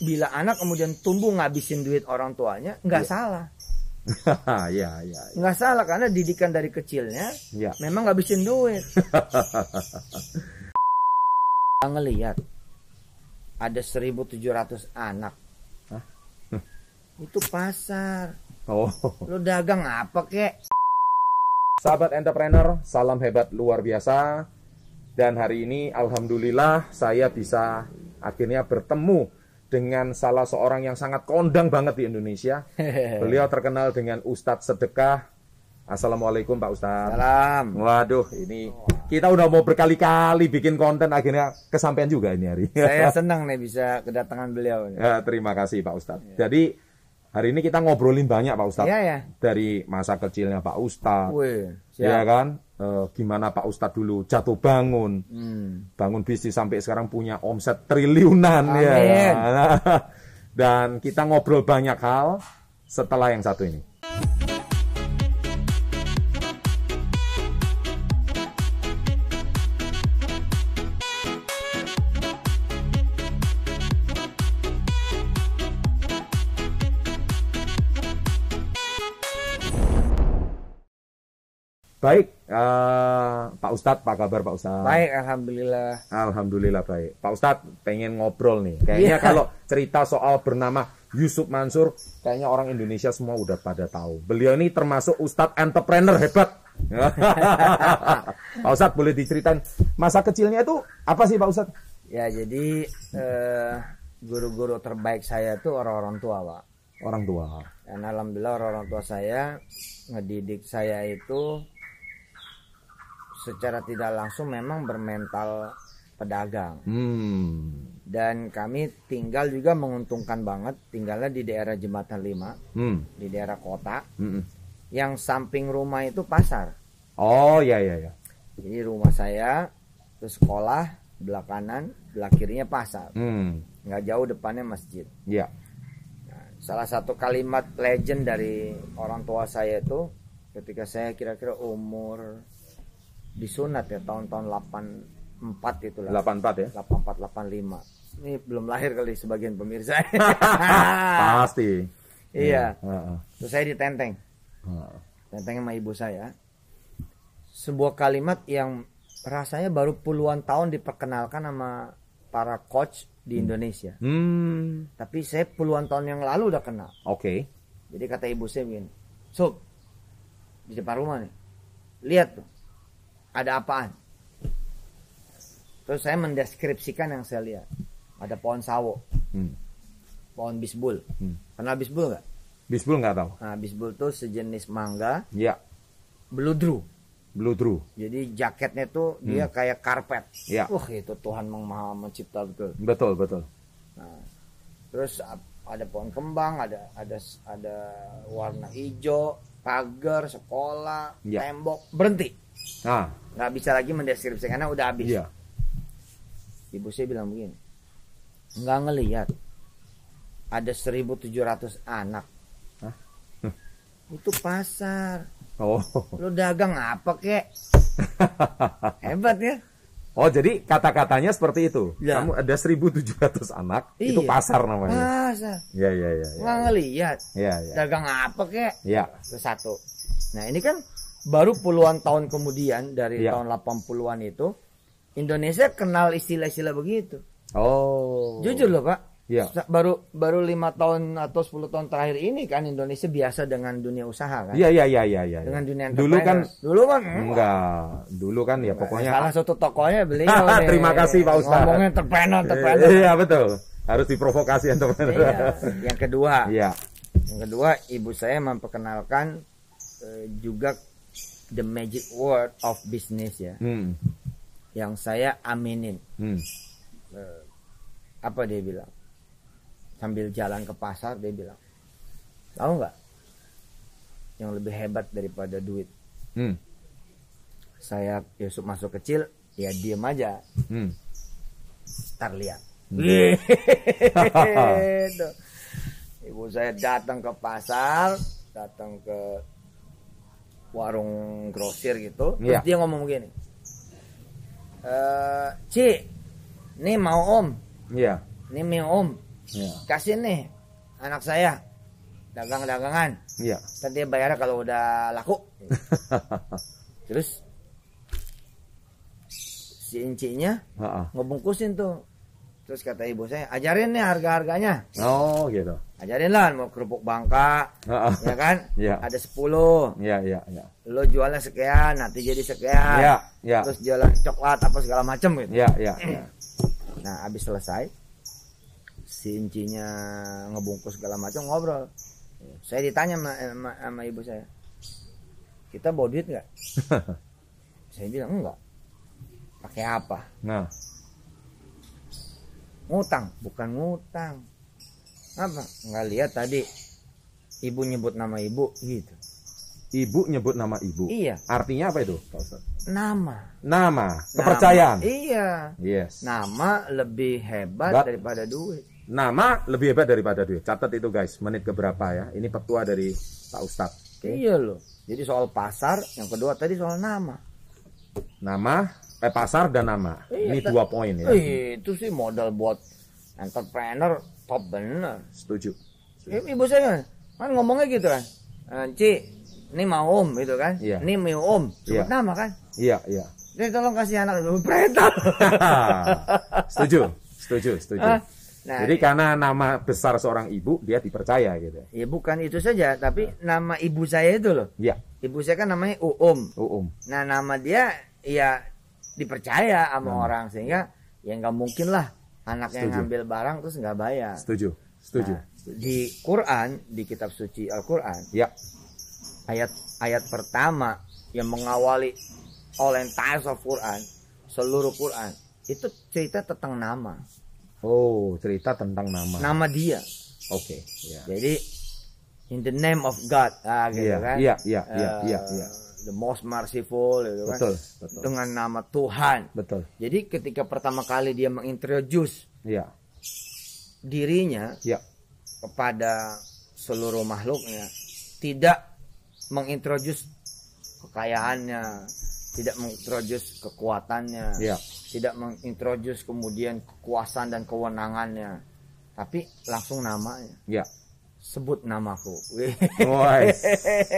bila anak kemudian tumbuh ngabisin duit orang tuanya nggak Iya. salah ya, ya, ya. nggak salah karena didikan dari kecilnya Ya. memang ngabisin duit ngelihat ada 1700 anak Hah? itu pasar Oh. lu dagang apa kek Sahabat entrepreneur, salam hebat luar biasa. Dan hari ini alhamdulillah saya bisa akhirnya bertemu dengan salah seorang yang sangat kondang banget di Indonesia. Beliau terkenal dengan Ustadz Sedekah. Assalamualaikum Pak Ustadz. salam Waduh, ini kita udah mau berkali-kali bikin konten akhirnya kesampaian juga ini hari. saya senang nih bisa kedatangan beliau. Ya, terima kasih Pak Ustadz. Jadi hari ini kita ngobrolin banyak Pak Ustadz. Iya ya Dari masa kecilnya Pak Ustadz. Wih, Ya kan? Eh, gimana Pak Ustadz dulu jatuh bangun, Hmm. bangun bisnis sampai sekarang punya omset triliunan ya. Amin. Dan kita ngobrol banyak hal setelah yang satu ini. Baik, eh, Pak Ustadz, apa kabar Pak Ustadz? Baik, alhamdulillah. Alhamdulillah baik. Pak Ustadz pengen ngobrol nih. Kayaknya Iya. kalau cerita soal bernama Yusuf Mansur, kayaknya orang Indonesia semua udah pada tahu. Beliau ini termasuk Ustadz entrepreneur hebat. Pak Ustadz boleh diceritain masa kecilnya itu apa sih Pak Ustadz? Ya, jadi eh, guru-guru terbaik saya tuh orang-orang tua, Pak. Orang tua. Dan alhamdulillah orang-orang tua saya ngedidik saya itu secara tidak langsung memang bermental pedagang. Hmm. Dan kami tinggal juga menguntungkan banget tinggalnya di daerah Jembatan 5, Hmm. di daerah kota. Hmm. Yang samping rumah itu pasar. Oh ya ya ya. Jadi rumah saya terus sekolah belah kanan, belah kirinya pasar. Hmm. Nggak jauh depannya masjid. Ya. Salah satu kalimat legend dari orang tua saya itu ketika saya kira-kira umur disunat ya tahun-tahun 84 itu lah. 84 ya. 84 85. Ini belum lahir kali sebagian pemirsa. Pasti. iya. Heeh. Terus saya ditenteng. Tenteng sama ibu saya. Sebuah kalimat yang rasanya baru puluhan tahun diperkenalkan sama para coach di Indonesia. Hmm. Tapi saya puluhan tahun yang lalu udah kenal. Oke. Jadi kata ibu saya begini, Sob, di depan rumah nih, lihat tuh, ada apaan? Terus saya mendeskripsikan yang saya lihat. Ada pohon sawo, Hmm. pohon bisbul. Hmm. Kenal bisbul nggak? Bisbul nggak tahu. Nah, bisbul tuh sejenis mangga, Ya. beludru. Blue True. Jadi jaketnya tuh dia kayak karpet. Ya. Wah itu Tuhan maha mencipta betul. Betul betul. Nah, terus ada pohon kembang, ada ada ada warna hijau, pagar, sekolah, Ya. tembok, berhenti. Nah. Nggak bisa lagi mendeskripsikan karena udah habis. Iya. Ibu saya bilang begini, nggak ngelihat ada 1700 anak. Hah? Itu pasar. Oh. Lu dagang apa kek? Hebat ya? Oh, jadi kata-katanya seperti itu. Ya. Kamu ada 1700 anak, itu Iya. pasar namanya. Pasar. Iya, iya, iya. Nggak ngelihat. Iya, iya. Dagang apa kek? Iya. Itu satu. Nah ini kan baru puluhan tahun kemudian dari Iya. tahun 80-an itu Indonesia kenal istilah-istilah begitu. Oh. Jujur loh pak. Iya. Sa- Baru baru lima tahun atau 10 tahun terakhir ini kan Indonesia biasa dengan dunia usaha kan. Iya, iya, iya, iya, iya. Dengan dunia Dulu kan dulu kan enggak. Dulu kan ya pokoknya salah satu tokohnya beliau. Terima kasih, Pak Ustaz. Ngomongnya entrepreneur, entrepreneur. Iya, betul. Harus diprovokasi entrepreneur. Iya. Yang kedua, Iya. Yang kedua, ibu saya memperkenalkan eh, juga the magic word of business ya, Hmm. yang saya aminin. Hmm. Eh, apa dia bilang? Sambil jalan ke pasar dia bilang, tahu nggak? Yang lebih hebat daripada duit. Hmm. Saya Yusuf masuk kecil, ya diem aja, Hmm. ntar lihat. Hmm. Gitu. Ibu saya datang ke pasar, datang ke warung grosir gitu, terus Iya. dia ngomong begini, eh Ci, ini mau om, Iya. ini mau om, Ya. kasih nih anak saya dagang-dagangan Iya. Ntar dia bayarnya kalau udah laku terus si incinya Ha-ha. ngebungkusin tuh terus kata ibu saya ajarin nih harga-harganya. Oh, gitu. ajarin lah mau kerupuk bangka. Ya kan? Iya. ada 10 Iya, iya, iya. lo jualnya sekian nanti jadi sekian. Iya, iya. terus jualan coklat apa segala macam gitu. Iya, iya, iya. nah habis selesai si incinya ngebungkus segala macam ngobrol. Saya ditanya sama, sama, sama ibu saya kita bawa duit nggak? Saya bilang enggak. Pakai apa? Nah, ngutang bukan ngutang apa nggak lihat tadi ibu nyebut nama ibu gitu ibu nyebut nama ibu. iya Artinya apa itu, Pak Ustaz? nama Nama, kepercayaan. Nama, iya Yes. nama lebih hebat Ba- daripada duit Nama lebih hebat daripada duit. Catat itu guys, menit keberapa ya? Ini petua dari Pak Ustadz. Oke. iya loh jadi soal pasar yang kedua tadi soal nama Nama, eh pasar dan nama. Iya, Ini dua poin ya. Ih, itu sih modal buat entrepreneur top bener Setuju. Eh, ibu saya kan ngomongnya gitu kan Eh, Ci ini mau om gitu kan Iya. ini mau om sebut Iya. nama kan Iya, iya. jadi tolong kasih anak itu pretal setuju, setuju, setuju. Ah, nah Jadi karena nama besar seorang ibu, dia dipercaya gitu. ya bukan itu saja tapi nama ibu saya itu loh Iya, ibu saya kan namanya Uum Uum. nah nama dia ya dipercaya sama Hmm. orang sehingga ya nggak mungkin lah anaknya Setuju. ngambil barang terus nggak bayar Setuju, setuju. Nah, di Quran di kitab suci Al-Quran Ya, ayat ayat pertama yang mengawali all entire of Quran seluruh Quran itu cerita tentang nama oh cerita tentang nama. nama dia Oke, ya. jadi in the name of God ah gitu Iya, kan iya, iya, iya, Eh, iya, iya. The most merciful gitu kan Betul, betul, dengan nama Tuhan betul. jadi ketika pertama kali dia mengintroduce Iya, dirinya iya, kepada seluruh makhluknya tidak mengintroduce kekayaannya tidak mengintroduce kekuatannya iya. tidak mengintroduce kemudian kekuasaan dan kewenangannya tapi langsung namanya Iya. Sebut namaku. Wais,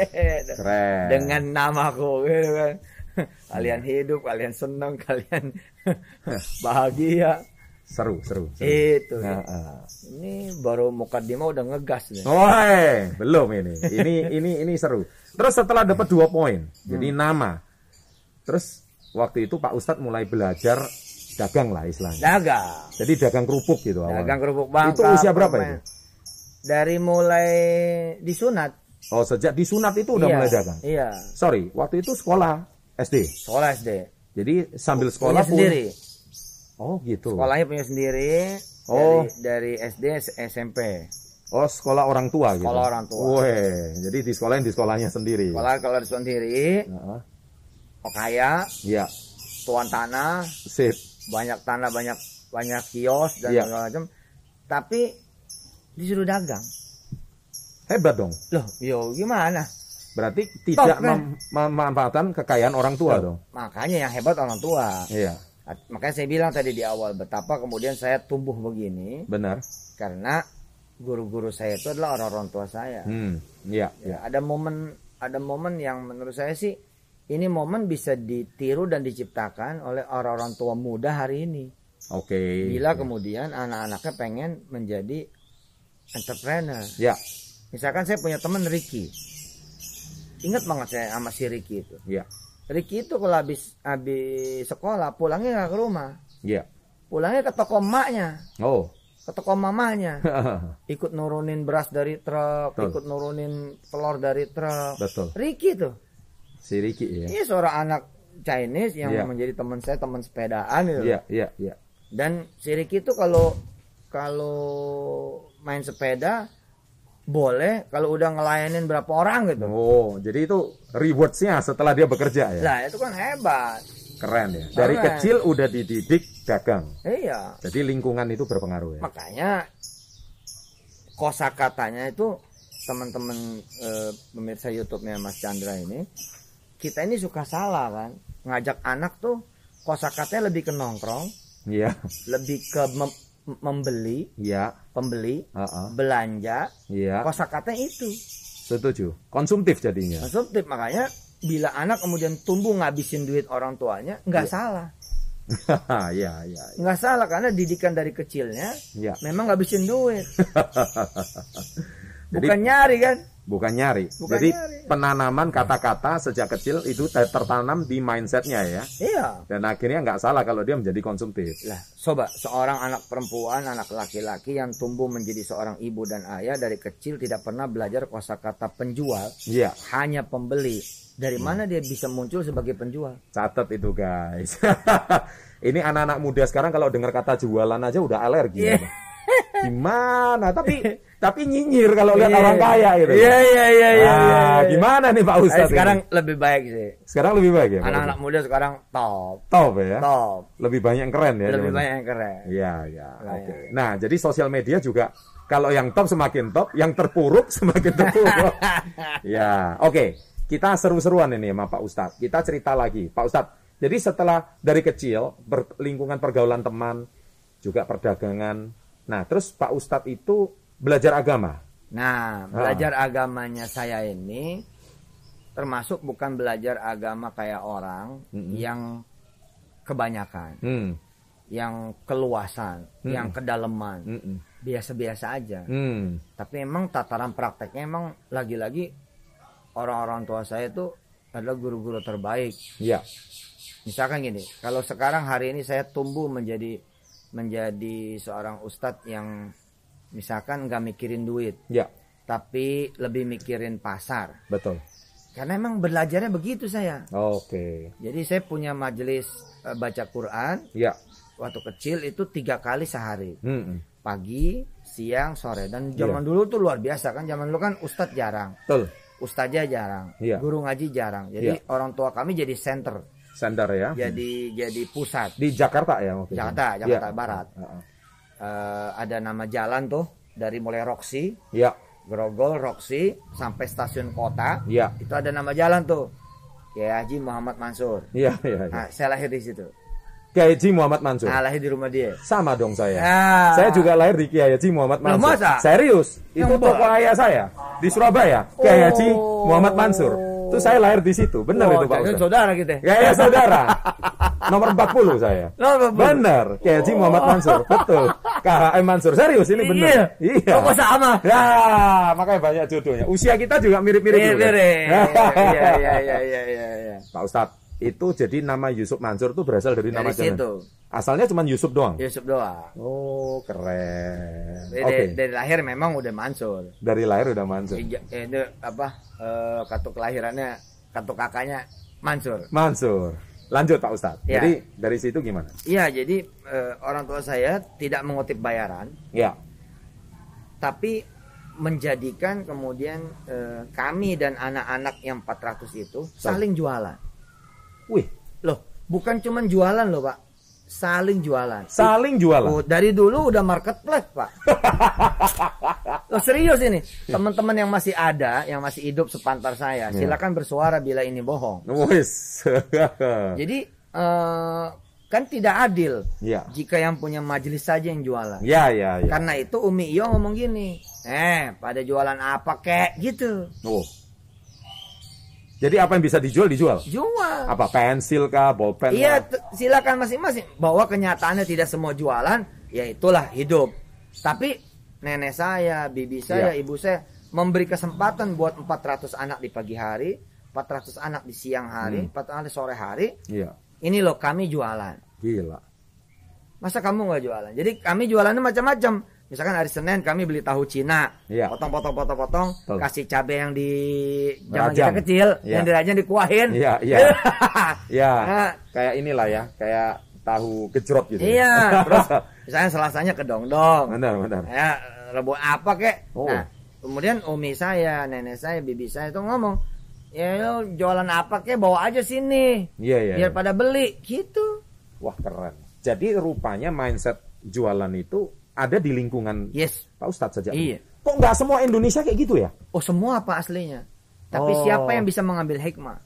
keren. dengan namaku gitu kan kalian hidup kalian senang kalian bahagia seru, seru. seru. itu Nah, ah. ini baru mukadimah udah ngegas nih Woi, belum ini. Ini ini ini seru. Terus setelah dapat dua poin, jadi Hmm. nama. Terus waktu itu Pak Ustadz mulai belajar dagang lah istilahnya. dagang Jadi dagang kerupuk gitu dagang kerupuk bangka Itu usia berapa itu? Dari mulai disunat Oh, sejak disunat itu udah iya, mulai dagang. iya Sorry, waktu itu sekolah SD. sekolah SD Jadi sambil sekolah punya pun sendiri Oh, gitu. sekolahnya punya sendiri Oh. dari, dari SD SMP Oh, sekolah orang tua gitu. Sekolah orang tua. Weh, jadi di sekolahin di sekolahnya sendiri. sekolah kalau di sendiri Heeh. oh kaya Iya, tuan tanah sip. banyak tanah banyak banyak kios dan Iya. segala macam tapi disuruh dagang Hebat dong. loh yo gimana Berarti tidak Top, kan? mem- memanfaatkan kekayaan orang tua dong. makanya yang hebat orang tua Iya, makanya saya bilang tadi di awal betapa kemudian saya tumbuh begini benar. karena guru-guru saya itu adalah orang-orang tua saya Hmm, iya, ya, iya. ada momen ada momen yang menurut saya sih ini momen bisa ditiru dan diciptakan oleh orang-orang tua muda hari ini Oke. bila kemudian anak-anaknya pengen menjadi entrepreneur Ya, misalkan saya punya teman Ricky ingat banget saya sama si Ricky itu ya, Ricky itu kalau habis habis sekolah pulangnya nggak ke rumah ya. pulangnya ke toko emaknya Oh. ke toko mamanya ikut nurunin beras dari truk Betul. ikut nurunin telur dari truk Betul. Ricky tuh Si Riki ya. ini seorang anak Chinese yang Iya. menjadi teman saya teman sepedaan gitu Iya, iya, iya. dan si Ricky itu kalau kalau main sepeda boleh kalau udah ngelayanin berapa orang gitu Oh, jadi itu rewards-nya setelah dia bekerja ya. Nah itu kan hebat. Keren ya. Dari Keren. kecil udah dididik dagang. Iya. Jadi lingkungan itu berpengaruh ya. Makanya kosakatanya itu teman-teman eh, pemirsa YouTube-nya Mas Chandra ini kita ini suka salah kan ngajak anak tuh kosakatanya lebih ke nongkrong, Iya. lebih ke mem- membeli, Iya. pembeli, Heeh. belanja, Iya. kosakata itu. Setuju. Konsumtif jadinya. Konsumtif makanya bila anak kemudian tumbuh ngabisin duit orang tuanya nggak salah Iya, iya. nggak salah karena didikan dari kecilnya Iya. memang ngabisin duit Jadi- bukan nyari kan Bukan nyari. Bukan Jadi nyari. penanaman kata-kata sejak kecil itu ter- tertanam di mindsetnya ya. iya Dan akhirnya nggak salah kalau dia menjadi konsumtif. lah coba seorang anak perempuan anak laki-laki yang tumbuh menjadi seorang ibu dan ayah dari kecil tidak pernah belajar kosakata penjual Iya. hanya pembeli dari Hmm. mana dia bisa muncul sebagai penjual Catat itu guys. Ini anak-anak muda sekarang kalau dengar kata jualan aja udah alergi. Iya. Gimana? Tapi tapi nyinyir kalau lihat Iya. orang kaya gitu. iya iya iya iya Ah, iya, iya. gimana nih Pak Ustadz? sekarang ini? lebih baik sih sekarang lebih baik ya. Anak-anak muda sekarang top top ya. top Lebih banyak yang keren ya. lebih banyak yang keren Iya, iya. Lah, Oke. ya. Nah, jadi sosial media juga kalau yang top semakin top, yang terpuruk semakin terpuruk. ya, oke. Kita seru-seruan ini sama Pak Ustadz. Kita cerita lagi, Pak Ustadz. Jadi setelah dari kecil ber- lingkungan pergaulan teman, juga perdagangan. Nah, terus Pak Ustadz itu belajar agama. Nah, belajar agamanya saya ini termasuk bukan belajar agama kayak orang Mm-mm. yang kebanyakan, Hmm. yang keluasan, Mm-mm. yang kedalaman, biasa-biasa aja. Hmm. Tapi emang tataran prakteknya emang lagi-lagi orang-orang tua saya itu adalah guru-guru terbaik. Ya. Misalkan gini, kalau sekarang hari ini saya tumbuh menjadi menjadi seorang ustadz yang misalkan nggak mikirin duit, Ya, tapi lebih mikirin pasar. betul. Karena emang belajarnya begitu saya. Oke. Jadi saya punya majelis eh, baca Quran Ya. waktu kecil itu tiga kali sehari, Hmm. pagi, siang, sore. Dan Iya. zaman dulu tuh luar biasa kan. Zaman dulu kan ustadz jarang, Betul. ustazah jarang, Iya. guru ngaji jarang. Jadi Iya. orang tua kami jadi center, Sandar ya. jadi jadi pusat. Di Jakarta ya waktu itu? Jakarta, Jakarta Ya. Barat. Heeh. Eh, ada nama jalan tuh dari mulai Roxy, Ya, Grogol, Roxy sampai stasiun kota. ya, Itu ada nama jalan tuh. Kiai Haji Muhammad Mansur. iya, iya. iya. Nah, saya lahir di situ. Kiai Haji Muhammad Mansur. Nah, lahir di rumah dia. Sama dong saya. Ah. Saya juga lahir di Kiai Haji Muhammad Mansur. masa? Serius. Itu Yang toko ba- ayah saya di Surabaya. Kiai Haji Oh. Muhammad Mansur. Itu saya lahir di situ. Benar Oh, itu Pak Ustaz. saudara kita. Ya, ya saudara. Nomor 40 saya. Nomor 40. Benar. Kiai Haji Muhammad Mansur. Betul. KHM Mansur. Serius ini benar. Iya. Iya. Oh, kok sama? Ya, makanya banyak jodohnya. Usia kita juga mirip-mirip Iya, juga. iya, iya, iya, iya, iya, iya, iya. Pak Ustadz, itu jadi nama Yusuf Mansur itu berasal dari, nama Dari jalan. situ. Asalnya cuma Yusuf doang. Yusuf doang. Oh, keren. Dari, Oke. dari lahir memang udah Mansur. Dari lahir udah Mansur. Ija- eh, itu apa? eh, kartu kelahirannya, kartu kakaknya Mansur. Mansur. Lanjut Pak Ustadz. Ya. Jadi dari situ gimana? Iya, jadi eh, orang tua saya tidak mengutip bayaran, Ya. tapi menjadikan kemudian eh, kami dan anak-anak yang 400 itu saling jualan. Wih, Loh, bukan cuman jualan loh, Pak. Saling jualan. saling jualan. Oh, dari dulu udah marketplace, Pak. Loh, serius ini. Teman-teman yang masih ada, yang masih hidup sepantar saya, Ya. silakan bersuara bila ini bohong. Wis. Jadi eh, kan tidak adil ya. jika yang punya majelis saja yang jualan. Ya, ya, ya. Karena itu Umi Iyo ngomong gini, eh pada jualan apa kek gitu. Oh. Jadi apa yang bisa dijual dijual? Jual. Apa pensil kah, bolpen? Iya, silakan masing-masing. Bahwa kenyataannya tidak semua jualan, ya itulah hidup. Tapi nenek saya, bibi saya, Iya. ibu saya memberi kesempatan buat 400 anak di pagi hari, 400 anak di siang hari, Hmm. 400 anak di sore hari. Iya. Ini loh kami jualan. Gila. Masa kamu nggak jualan? Jadi kami jualannya macam-macam. Misalkan hari Senin kami beli tahu Cina, Iya. potong-potong-potong-potong, Betul. kasih cabai yang di zaman kita kecil, Iya. yang dirajang dikuahin. Iya, iya. Ya, Nah, kayak inilah ya, kayak tahu gejrot gitu. Iya, terus misalnya selasanya ke dongdong. benar, benar. Ya, rebut apa kek? Oh. Nah, kemudian umi saya, nenek saya, bibi saya itu ngomong, ya lo jualan apa kek bawa aja sini. Iya, iya. Biar iya. pada beli gitu. Wah, keren. Jadi rupanya mindset jualan itu ada di lingkungan yes. Pak Ustadz saja. Iya. Kok nggak semua Indonesia kayak gitu ya? Oh semua apa aslinya. Tapi oh. siapa yang bisa mengambil hikmah?